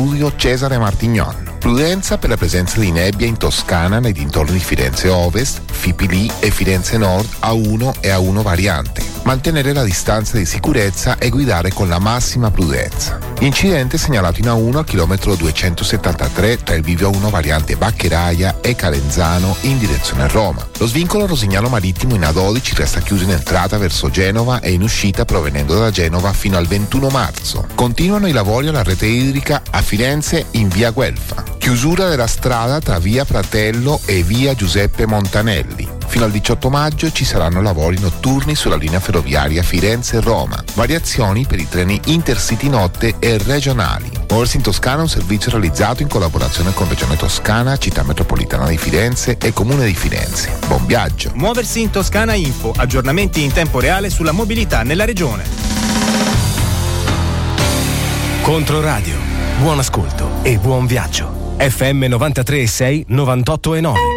studio Cesare Martignon. Prudenza per la presenza di nebbia in Toscana nei dintorni di Firenze Ovest, Fipili e Firenze Nord A1 e A1 variante. Mantenere la distanza di sicurezza e guidare con la massima prudenza. Incidente segnalato in A1 al chilometro 273 tra il Vivio 1 variante Baccheraia e Calenzano in direzione Roma. Lo svincolo Rosignano Marittimo in A12 resta chiuso in entrata verso Genova e in uscita provenendo da Genova fino al 21 marzo. Continuano i lavori alla rete idrica a Firenze in via Guelfa. Chiusura della strada tra via Fratello e via Giuseppe Montanelli. Fino al 18 maggio ci saranno lavori notturni sulla linea ferroviaria Firenze-Roma. Variazioni per i treni intercity notte e regionali. Muoversi in Toscana è un servizio realizzato in collaborazione con Regione Toscana, Città Metropolitana di Firenze e Comune di Firenze. Buon viaggio! Muoversi in Toscana Info, aggiornamenti in tempo reale sulla mobilità nella regione. Controradio, buon ascolto e buon viaggio. FM 93 6 98 e 9.